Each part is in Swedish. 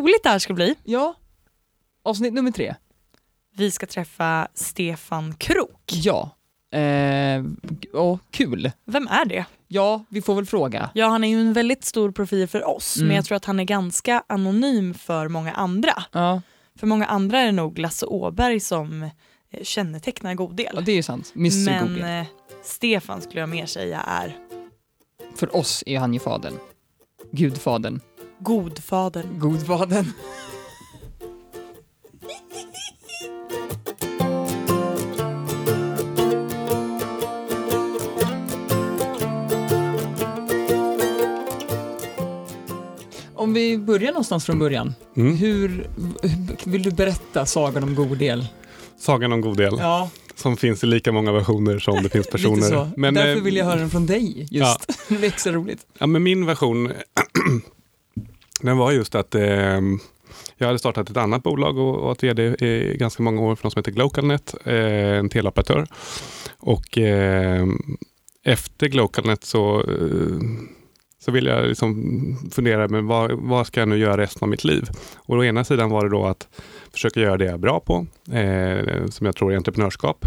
roligt det här ska bli. Ja. Avsnitt nummer tre. Vi ska träffa Stefan Krok. Ja. Eh, och kul. Vem är det? Ja, vi får väl fråga. Ja, han är ju en väldigt stor profil för oss, Mm. men jag tror att han är ganska anonym för många andra. Ja, För många andra är det nog Lasse Åberg som eh, kännetecknar god del. ja det är ju sant. Mr Men Google. eh, Stefan skulle jag mer säga är För oss är han ju fadern. Gudfadern. Godfadern. Godfadern. Om vi börjar någonstans från början. Mm. Hur, vill du berätta sagan om Godel? Sagan om Godel, Ja, som finns i lika många versioner som det finns personer. lite så. Men, Därför eh, vill jag höra den från dig just. det är extra roligt. Ja, men min version, den var just att eh, jag hade startat ett annat bolag och varit vd i ganska många år för något som heter Glocalnet, eh, en teleoperatör. Och eh, efter Glocalnet så, eh, så ville jag liksom fundera, men vad, vad ska jag nu göra resten av mitt liv? Och å ena sidan var det då att försöka göra det jag är bra på, eh, som jag tror är entreprenörskap.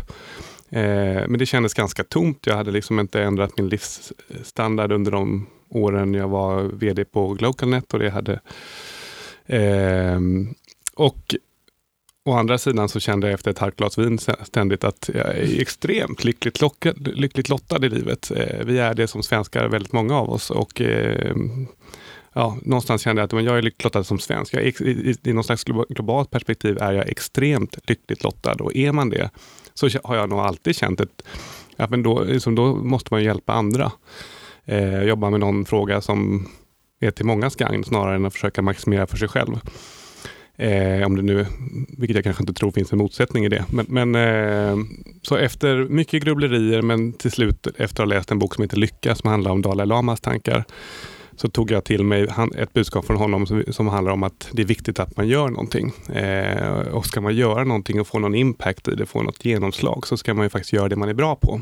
Eh, men det kändes ganska tomt. Jag hade liksom inte ändrat min livsstandard under de åren jag var vd på Glocalnet och det hade ehm, och å andra sidan så kände jag efter ett halvt glas vin ständigt att jag är extremt lyckligt, lockad, lyckligt lottad i livet. Eh, vi är det som svenskar, väldigt många av oss. Och eh, ja, någonstans kände jag att men jag är lyckligt lottad som svensk. Jag är, i, i, I någon slags globalt perspektiv är jag extremt lyckligt lottad. Och är man det så har jag nog alltid känt att ja, men då, liksom, då måste man hjälpa andra. Eh, jobba med någon fråga som är till mångas gagn snarare än att försöka maximera för sig själv. Eh, om det nu, vilket jag kanske inte tror finns en motsättning i det. Men, men eh, så efter mycket grubblerier, men till slut efter att ha läst en bok som heter Lycka, som handlar om Dalai Lamas tankar, så tog jag till mig ett budskap från honom som, som handlar om att det är viktigt att man gör någonting. Eh, och ska man göra någonting och få någon impact i det, få något genomslag, så ska man ju faktiskt göra det man är bra på.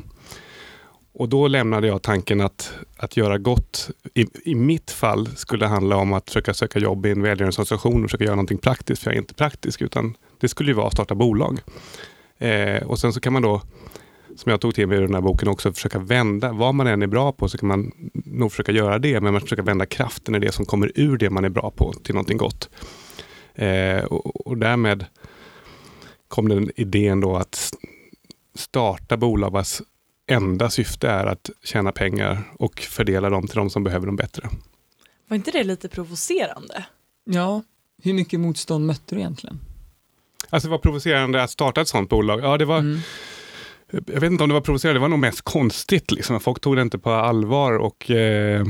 Och då lämnade jag tanken att, att göra gott, i, i mitt fall, skulle handla om att försöka söka jobb i en välgörenhetsorganisation och försöka göra någonting praktiskt, för jag är inte praktisk, utan det skulle ju vara att starta bolag. Eh, och sen så kan man då, som jag tog till mig i den här boken också, försöka vända, vad man än är bra på så kan man nog försöka göra det, men man försöka vända kraften i det som kommer ur det man är bra på till någonting gott. Eh, och, och därmed kom den idén då att starta bolag vars enda syfte är att tjäna pengar och fördela dem till de som behöver dem bättre. Var inte det lite provocerande? Ja, hur mycket motstånd mötte du egentligen? Alltså det var provocerande att starta ett sånt bolag. Ja, det var, Mm. Jag vet inte om det var provocerande, det var nog mest konstigt. Liksom. Folk tog det inte på allvar. och eh,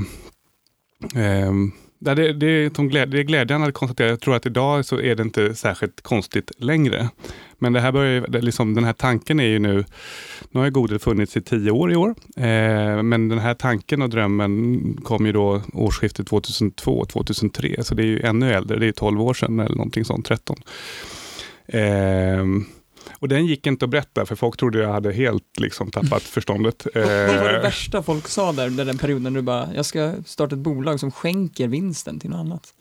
eh, det, det, det, är glädjande att konstatera. Jag tror att idag så är det inte särskilt konstigt längre. Men det här börjar, det, liksom, den här tanken är ju nu, nu har ju Godel funnits i tio år i år. Eh, men den här tanken och drömmen kom ju då årsskiftet 2002-2003. Så det är ju ännu äldre, det är 12 år sedan eller någonting sånt, 13. Och den gick inte att berätta för folk trodde jag hade helt liksom tappat förståndet. Vad var det Eh, värsta folk sa där, där den perioden du bara, jag ska starta ett bolag som skänker vinsten till något annat?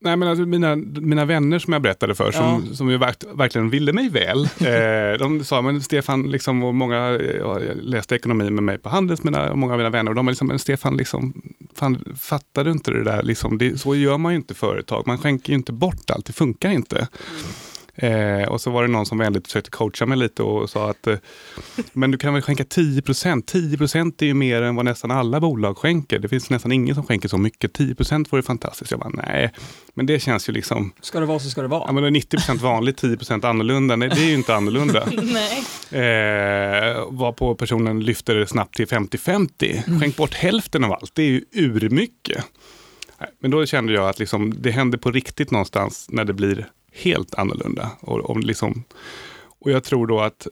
nej, men alltså, mina, mina vänner som jag berättade för, som, som ju verk, verkligen ville mig väl, eh, de sa, men Stefan, liksom, och många eh, jag läste ekonomi med mig på Handels, mina, och många av mina vänner, och de var liksom, men Stefan, liksom, fan, fattar du inte det där? Liksom, det, så gör man ju inte företag, man skänker ju inte bort allt, det funkar inte. Eh, och så var det någon som vänligt försökte coacha mig lite och sa att eh, men du kan väl skänka 10 procent. 10 procent är ju mer än vad nästan alla bolag skänker. Det finns nästan ingen som skänker så mycket. 10 procent vore fantastiskt. Jag bara, nej, men det känns ju liksom, Ska det vara så ska det vara. ja men det är 90 procent vanligt, 10 procent annorlunda. Nej, det är ju inte annorlunda. Nej. Eh, var på personen lyfter det snabbt till 50-50. Skänk bort hälften av allt, det är ju urmycket. Men då kände jag att liksom, det händer på riktigt någonstans när det blir helt annorlunda. Och, och, liksom, och jag tror då att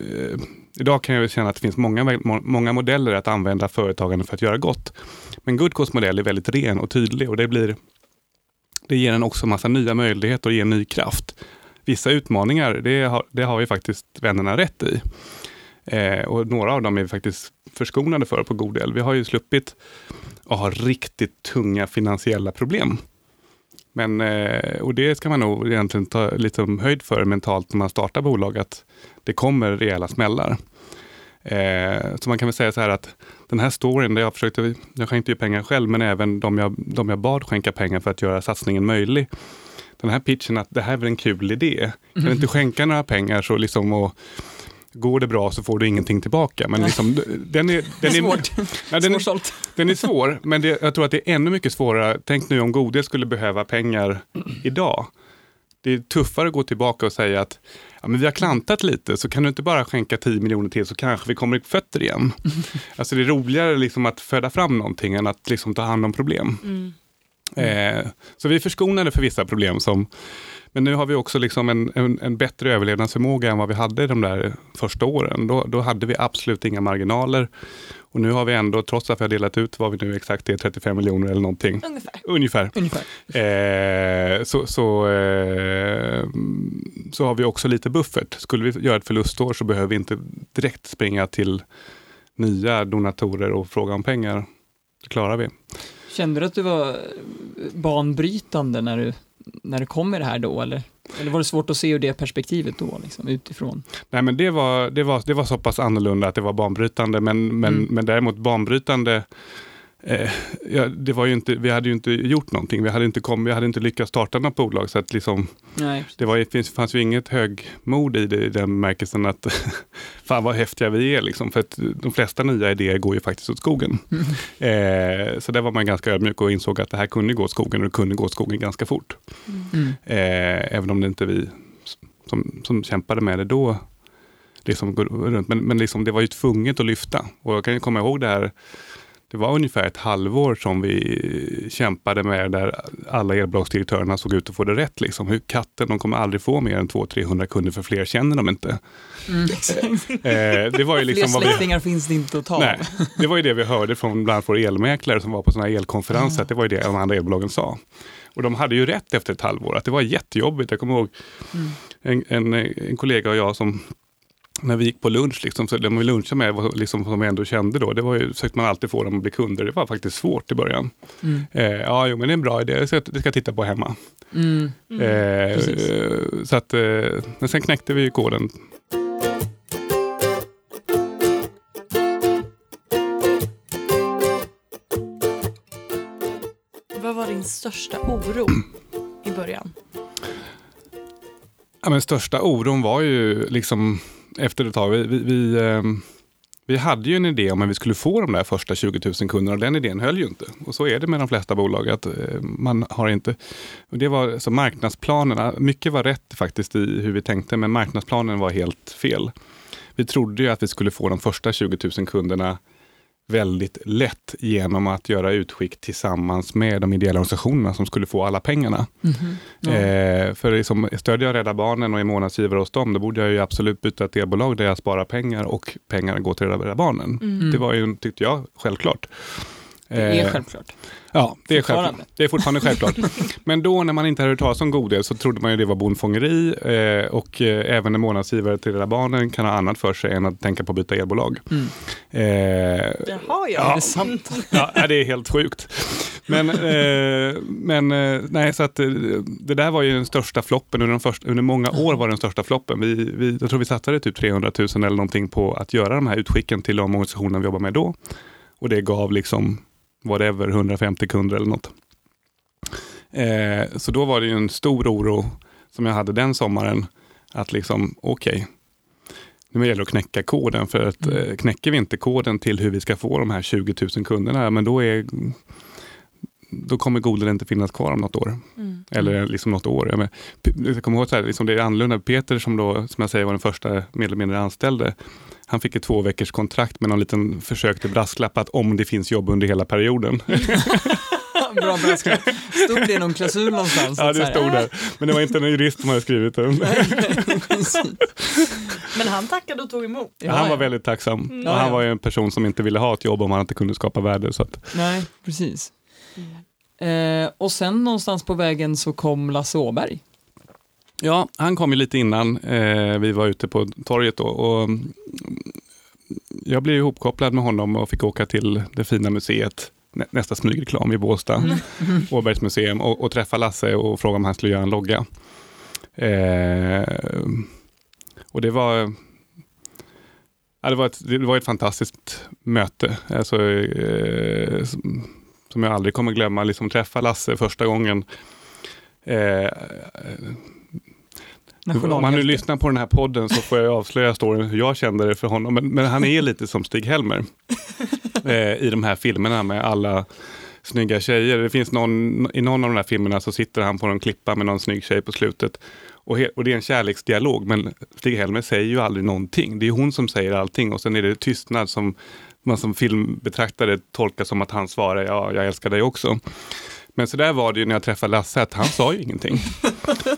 eh, idag kan jag känna att det finns många, många modeller att använda företagande för att göra gott. Men Goodcos modell är väldigt ren och tydlig och det, blir, det ger en också massa nya möjligheter och ger ny kraft. Vissa utmaningar, det har, det har ju faktiskt vännerna rätt i. Eh, och några av dem är vi faktiskt förskonade för på god del. Vi har ju sluppit att ha riktigt tunga finansiella problem. Men, eh, och det ska man nog egentligen ta lite höjd för mentalt när man startar bolag, att det kommer rejäla smällar. Eh, så man kan väl säga så här att den här storyn, där jag försökte, jag skänkte ju pengar själv, men även de jag, de jag bad skänka pengar för att göra satsningen möjlig. Den här pitchen att det här är en kul idé. Kan du inte skänka några pengar så liksom och Går det bra så får du ingenting tillbaka. Men liksom, den, är, den, är, Svårt. den, är, den är svår, men det, jag tror att det är ännu mycket svårare. Tänk nu om Gode skulle behöva pengar idag. Det är tuffare att gå tillbaka och säga att ja, men vi har klantat lite, så kan du inte bara skänka 10 miljoner till så kanske vi kommer i fötter igen. Alltså det är roligare liksom att föda fram någonting än att liksom ta hand om problem. Mm. Eh, så vi är förskonade för vissa problem som men nu har vi också liksom en, en, en, bättre överlevnadsförmåga än vad vi hade de där första åren. Då, då hade vi absolut inga marginaler. Och nu har vi ändå, trots att vi har delat ut vad vi nu exakt är, 35 miljoner eller någonting. Ungefär. Ungefär. Ungefär. Eh, så, så, eh, så har vi också lite buffert. Skulle vi göra ett förlustår så behöver vi inte direkt springa till nya donatorer och fråga om pengar. Det klarar vi. Kände du att du var banbrytande när du, när du kom med det här då, eller? Eller var det svårt att se ur det perspektivet då, liksom, utifrån? Nej, men det var, det, var, det var så pass annorlunda att det var banbrytande, men, men, Mm. men däremot banbrytande eh, ja, det var ju inte, vi hade ju inte gjort någonting. Vi hade inte, kom, vi hade inte lyckats starta något bolag. Så att liksom, Nej, det var, finns, fanns ju inget högmod i det i den märkelsen att fan vad häftiga vi är. Liksom, för att de flesta nya idéer går ju faktiskt åt skogen. Eh, så där var man ganska ödmjuk och insåg att det här kunde gå åt skogen och det kunde gå åt skogen ganska fort. Mm. Eh, även om det inte vi som, som kämpade med det då liksom runt. Men, men liksom det var ju tvunget att lyfta. Och jag kan ju komma ihåg det här, det var ungefär ett halvår som vi kämpade med där alla elbolagsdirektörerna såg ut att få det rätt. Liksom. Hur katten, de kommer aldrig få mer än 200-300 kunder för fler känner de inte. Mm. Eh, det var ju liksom Fler vad vi, släktingar finns det inte att ta Nej, det var ju det vi hörde från bland annat vår elmäklare som var på sådana här elkonferenser. Att det var ju det de andra elbolagen sa. Och de hade ju rätt efter ett halvår, att det var jättejobbigt. Jag kommer ihåg Mm. en, en, en kollega och jag som när vi gick på lunch, liksom, så de vi lunchade med, liksom, som vi ändå kände då, det var ju, försökte man alltid få dem att bli kunder. Det var faktiskt svårt i början. Mm. Eh, ja, jo, men det är en bra idé, det ska, det ska jag titta på hemma. Mm. Precis. eh, så att, eh, men sen knäckte vi ju koden. Vad var din största oro i början? Ja, men största oron var ju liksom efter ett tag. Vi, vi, vi, ehm, vi hade ju en idé om att vi skulle få de där första 20 000 kunderna och den idén höll ju inte. Och så är det med de flesta bolag. att eh, man har inte... Och det var så marknadsplanerna, mycket var rätt faktiskt i hur vi tänkte, men marknadsplanen var helt fel. Vi trodde ju att vi skulle få de första 20 000 kunderna väldigt lätt genom att göra utskick tillsammans med de ideella organisationerna som skulle få alla pengarna. Mhm. Ja. Eh, för liksom, stödjer jag Rädda Barnen och är månadsgivare hos dem, då borde jag ju absolut byta ett elbolag där jag sparar pengar och pengarna går till Rädda Barnen. Mm. Det var ju, tyckte jag, självklart. Det är Eh, självklart. Ja, det är självklart. Det är fortfarande självklart. Men då när man inte hade hört talas om Godel så trodde man ju det var bondfångeri eh, och eh, även en månadsgivare till Rädda Barnen kan ha annat för sig än att tänka på att byta elbolag. Mm. Eh, Jaha, Är ja. det sant? Ja, det är helt sjukt. Men, eh, men nej, så att det där var ju den största floppen under, de första, under många år var det den största floppen. Vi, vi, jag tror vi satsade typ 300 000 eller någonting på att göra de här utskicken till de organisationer vi jobbar med då. Och det gav liksom whatever 150 kunder eller något. Eh, så då var det ju en stor oro som jag hade den sommaren att liksom okej, nu gäller det att knäcka koden för att Mm. eh, knäcker vi inte koden till hur vi ska få de här 20 000 kunderna, men då är då kommer Google inte finnas kvar om något år. Mm. Eller liksom något år. Jag, men, jag kommer ihåg så här, liksom det är annorlunda. Peter som då, som jag säger var den första mer eller mindre anställde. Han fick ett två veckors kontrakt med någon liten försök till brasklapp att om det finns jobb under hela perioden. Bra brasklapp. Stod det i någon klausul någonstans? ja, Att det stod där. Men det var inte en jurist som hade skrivit den. Men han tackade och tog emot. Ja, han var väldigt tacksam. Mm. Och han var ju en person som inte ville ha ett jobb om han inte kunde skapa värde. Så att, Nej, precis. Eh, och sen någonstans på vägen så kom Lasse Åberg. Ja, han kom ju lite innan eh, vi var ute på torget då. Och, mm, jag blev ihopkopplad med honom och fick åka till det fina museet nä, nästa smygreklam i Båstad, Mm. Åbergs museum och, och träffa Lasse och fråga om han skulle göra en logga. Eh, och det var Ja, det, var ett, det var ett fantastiskt möte. Alltså, eh, som, jag aldrig kommer glömma. Liksom träffa Lasse första gången. Eh, om man nu lyssnar på den här podden så får jag avslöja storyn hur jag kände det för honom. Men, men han är lite som Stig-Helmer eh, i de här filmerna med alla snygga tjejer. Det finns någon, I någon av de här filmerna så sitter han på en klippa med någon snygg tjej på slutet. Och, he, och det är en kärleksdialog, men Stig-Helmer säger ju aldrig någonting. Det är hon som säger allting och sen är det tystnad som man som filmbetraktare tolkar som att han svarar ja, jag älskar dig också. Men så där var det ju när jag träffade Lasse, att han sa ju ingenting.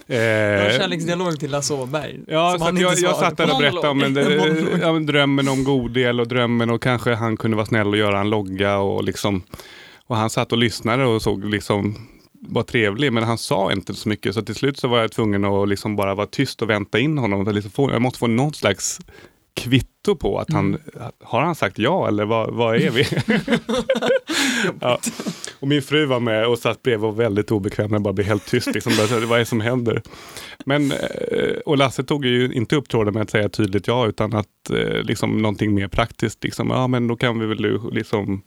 Eh, kärleksdialog till Lasse Åberg. Ja, så jag, jag satt där och berättade om en, ja, men drömmen om god del och drömmen och kanske han kunde vara snäll och göra en logga och liksom och han satt och lyssnade och såg liksom var trevlig men han sa inte så mycket så till slut så var jag tvungen att liksom bara vara tyst och vänta in honom. Liksom få, jag måste få någon slags kvitto på att han, Mm. har han sagt ja eller vad, vad är vi? ja. Och min fru var med och satt bredvid och var väldigt obekväm när bara blev helt tyst. Liksom, bara, vad är det som händer? Men, eh, och Lasse tog ju inte upp tråden med att säga tydligt ja utan att eh, liksom någonting mer praktiskt. Liksom, ja men då kan vi väl liksom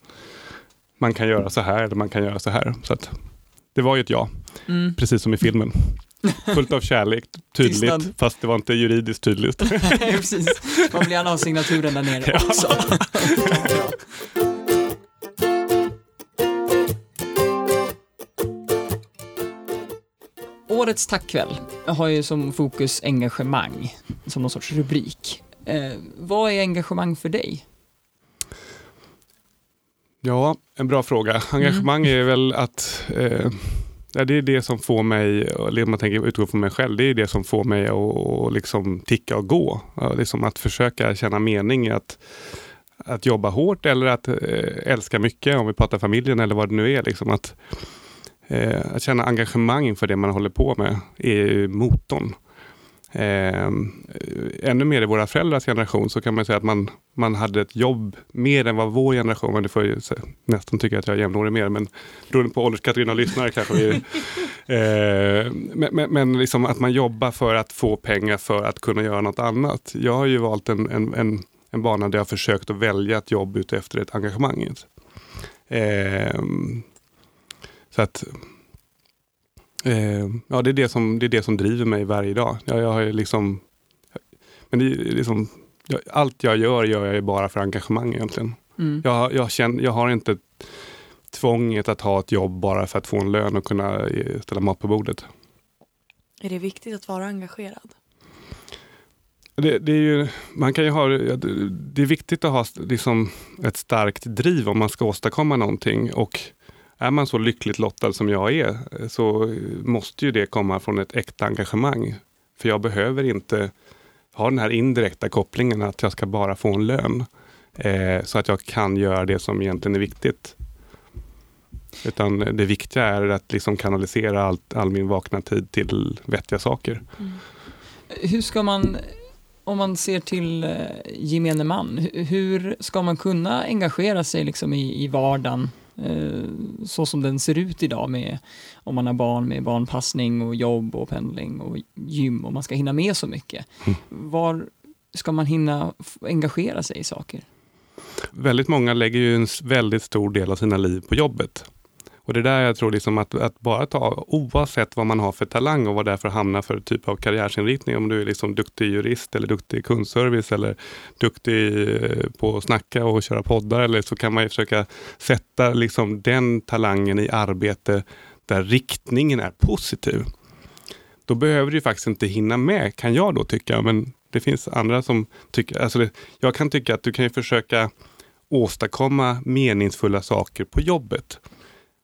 man kan göra så här eller man kan göra så här. Så att, det var ju ett ja, Mm. precis som i filmen. Fullt av kärlek, tydligt, Tystnad. fast det var inte juridiskt tydligt. Precis. Man vill gärna ha signaturen där nere också. Årets tackkväll har ju som fokus engagemang, som någon sorts rubrik. Eh, vad är engagemang för dig? Ja, en bra fråga. Engagemang är väl att eh, ja, det är det som får mig, eller man tänker utgå från mig själv, det är det som får mig att att liksom ticka och gå. Liksom att försöka känna mening i att, att jobba hårt eller att eh, älska mycket, om vi pratar familjen eller vad det nu är. Liksom att, eh, att känna engagemang för det man håller på med är motorn. Eh, ännu mer i våra föräldrars generation så kan man säga att man, man hade ett jobb mer än vad vår generation, men det får så- nästan tycka att jag är jämnårig mer, men beroende på ålderskategorin av lyssnare kanske vi, eh, men, men, men liksom att man jobbar för att få pengar för att kunna göra något annat. Jag har ju valt en, en, en, en bana där jag har försökt att välja ett jobb utefter ett engagemang. Eh, så att Eh, ja, det är det, som, det är det som driver mig varje dag. Jag, jag har liksom, men det är liksom, jag, allt jag gör, gör jag ju bara för engagemang egentligen. Mm. Jag, jag, känner, jag har inte tvånget att ha ett jobb bara för att få en lön och kunna eh, ställa mat på bordet. Är det viktigt att vara engagerad? Det, det, är ju, man kan ju ha, det är viktigt att ha liksom ett starkt driv om man ska åstadkomma någonting. Och är man så lyckligt lottad som jag är så måste ju det komma från ett äkta engagemang. För jag behöver inte ha den här indirekta kopplingen att jag ska bara få en lön. Eh, så att jag kan göra det som egentligen är viktigt. Utan det viktiga är att liksom kanalisera allt, all min vakna tid till vettiga saker. Mm. Hur ska man, om man ser till eh, gemene man, hur ska man kunna engagera sig liksom i, i vardagen så som den ser ut idag med om man har barn med barnpassning och jobb och pendling och gym och man ska hinna med så mycket. Mm. Var ska man hinna engagera sig i saker? väldigt många lägger ju en väldigt stor del av sina liv på jobbet. Och det är där jag tror liksom att, att bara ta, oavsett vad man har för talang och vad det är för hamna för typ av karriärsinriktning, om du är liksom duktig jurist eller duktig kundservice eller duktig eh, på att snacka och köra poddar, eller så kan man ju försöka sätta liksom den talangen i arbete där riktningen är positiv. Då behöver du ju faktiskt inte hinna med, kan jag då tycka, men det finns andra som tycker, alltså det, jag kan tycka att du kan ju försöka åstadkomma meningsfulla saker på jobbet.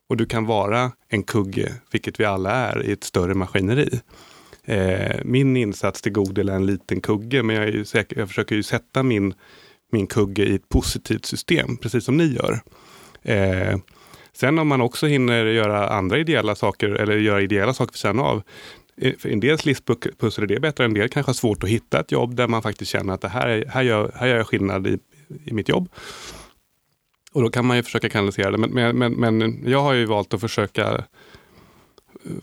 Och du kan vara en kugge, vilket vi alla är, i ett större maskineri. Eh, min insats till god del är en liten kugge, men jag, är ju säker, jag försöker ju sätta min, min kugge i ett positivt system, precis som ni gör. Eh, sen om man också hinner göra andra ideella saker, eller göra ideella saker för sen av, eh, för en dels livspussel är det bättre, en del kanske har svårt att hitta ett jobb där man faktiskt känner att det här, här, gör, här gör jag skillnad i, i mitt jobb och då kan man ju försöka kanalisera det. Men, men, men, jag har ju valt att försöka eh,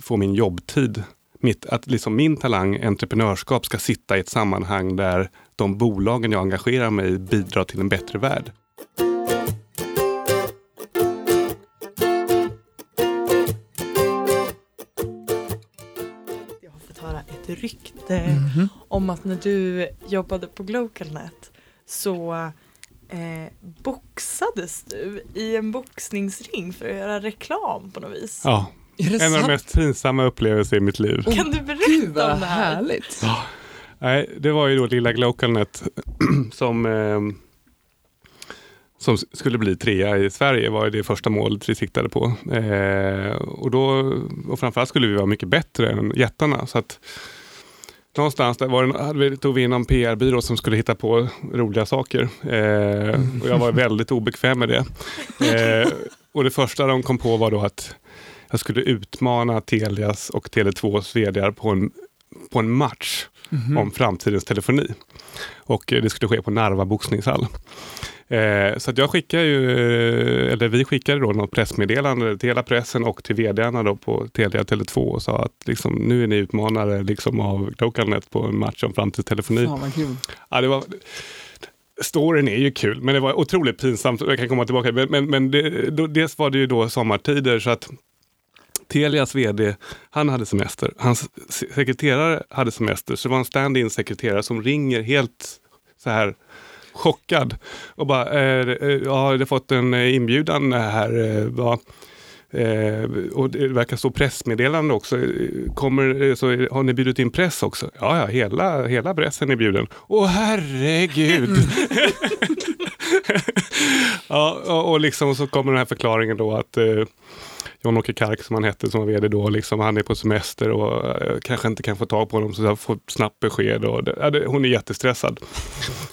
få min jobbtid, mitt, att liksom min talang, entreprenörskap, ska sitta i ett sammanhang där de bolagen jag engagerar mig i bidrar till en bättre värld. Jag har fått höra ett rykte Mhm. om att när du jobbade på Glocalnet så eh, boxades du i en boxningsring för att göra reklam på något vis. Ja, Är det en av de sant? mest pinsamma upplevelser i mitt liv. Kan du Gud berätta vad om det här? härligt. Nej, det var ju då lilla Glocalnet som, eh, som skulle bli trea i Sverige var ju det första målet vi siktade på. Eh, och, då, och framförallt skulle vi vara mycket bättre än jättarna. Så att, någonstans där var det, hade vi, tog vi in någon PR-byrå som skulle hitta på roliga saker. Eh, och jag var väldigt obekväm med det. Eh, och det första de kom på var då att jag skulle utmana Telias och Tele2s vd på en, på en match Mhm. om framtidens telefoni. Och eh, det skulle ske på Narva boxningshall. Eh, så att jag skickade ju, eh, eller vi skickade då något pressmeddelande till hela pressen och till vdarna då på Telia Tele2 och sa att liksom, nu är ni utmanare liksom av Glocalnet på en match om framtidens telefoni. Fan vad kul. Ja, det var, storyn är ju kul, men det var otroligt pinsamt. Jag kan komma tillbaka. Men, men, men det, då, dels var det ju då sommartider så att Telias vd, han hade semester. Hans se- sekreterare hade semester. Så det var en stand-in sekreterare som ringer helt så här chockad och bara, eh, ja, jag har fått en eh, inbjudan här. Eh, va? Eh, och det verkar stå pressmeddelande också. Kommer, eh, så har ni bjudit in press också? Ja, ja, hela, hela pressen är bjuden. Åh herregud! ja, och, och liksom så kommer den här förklaringen då att eh, John-Åke Kark som han hette som var vd då, liksom, han är på semester och eh, kanske inte kan få tag på honom så jag får snabbt besked. Och det, ja, det, hon är jättestressad.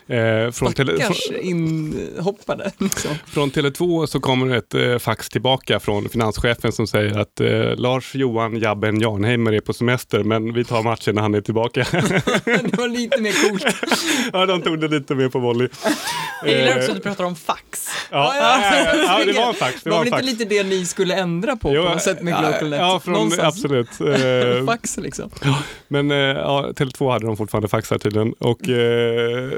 Eh, från, tele, från, Stackars inhoppade. Liksom. från Tele2 så kommer ett eh, fax tillbaka från finanschefen som säger att eh, Lars Johan Jabben Janheimer är på semester men vi tar matchen när han är tillbaka. Det var lite mer coolt. ja, de tog det lite mer på volley. Jag gillar också Eh, att du pratar om fax. Ja, ja, ja, ja, det var en fax. Det var var väl inte lite det ni skulle ändra på Jo, på något sätt med ja, Glocalnet? Ja, från, Någonstans. absolut. Eh, Fax liksom. Men eh, ja, Tele2 hade de fortfarande faxar tydligen. Och, eh,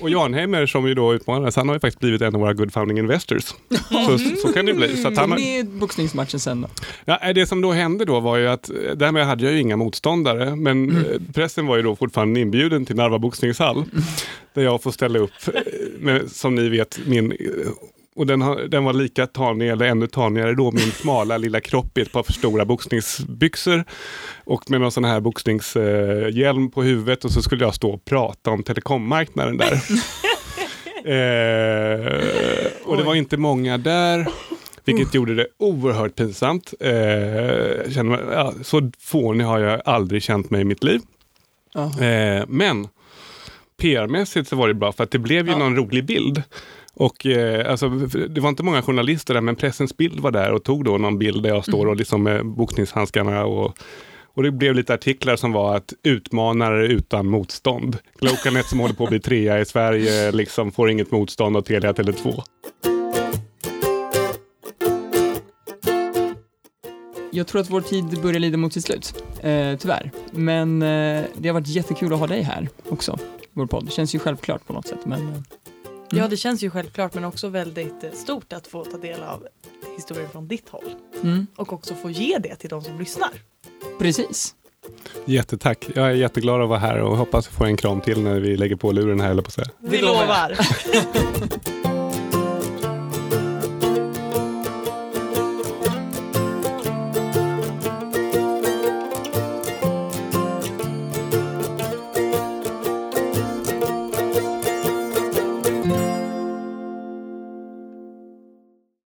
och Janheimer som ju då utmanades, han har ju faktiskt blivit en av våra good founding investors. Så, så kan det bli. Så att han med boxningsmatchen sen då. ja, det som då hände då var ju att, därmed hade jag ju inga motståndare, men eh, pressen var ju då fortfarande inbjuden till Narva boxningshall. Där jag får ställa upp, med, som ni vet, min och den, har, den var lika tanig, eller ännu tanigare då, min smala lilla kropp i ett par för stora boxningsbyxor. Och med någon sån här boxningshjälm på huvudet och så skulle jag stå och prata om telekommarknaden där. eh, och det var inte många där. Vilket gjorde det oerhört pinsamt. Eh, kände ja, så fånig har jag aldrig känt mig i mitt liv. Eh, men PR-mässigt så var det bra för att det blev ju Ja. någon rolig bild. Och eh, alltså, det var inte många journalister där men pressens bild var där och tog då någon bild där jag står och liksom med boxningshandskarna och och det blev lite artiklar som var att utmanare utan motstånd. Glocalnet som håller på att bli trea i Sverige liksom får inget motstånd av Telia Tele2. Jag tror att vår tid börjar lida mot sitt slut, eh, tyvärr. Men eh, det har varit jättekul att ha dig här också, vår podd. Det känns ju självklart på något sätt. Men, eh, Ja, det känns ju självklart men också väldigt eh, stort att få ta del av historien från ditt håll. mm, Och också få ge det till de som lyssnar. precis. Jättetack. Jag är jätteglad att vara här och hoppas få en kram till när vi lägger på luren här, eller på säga. Vi lovar.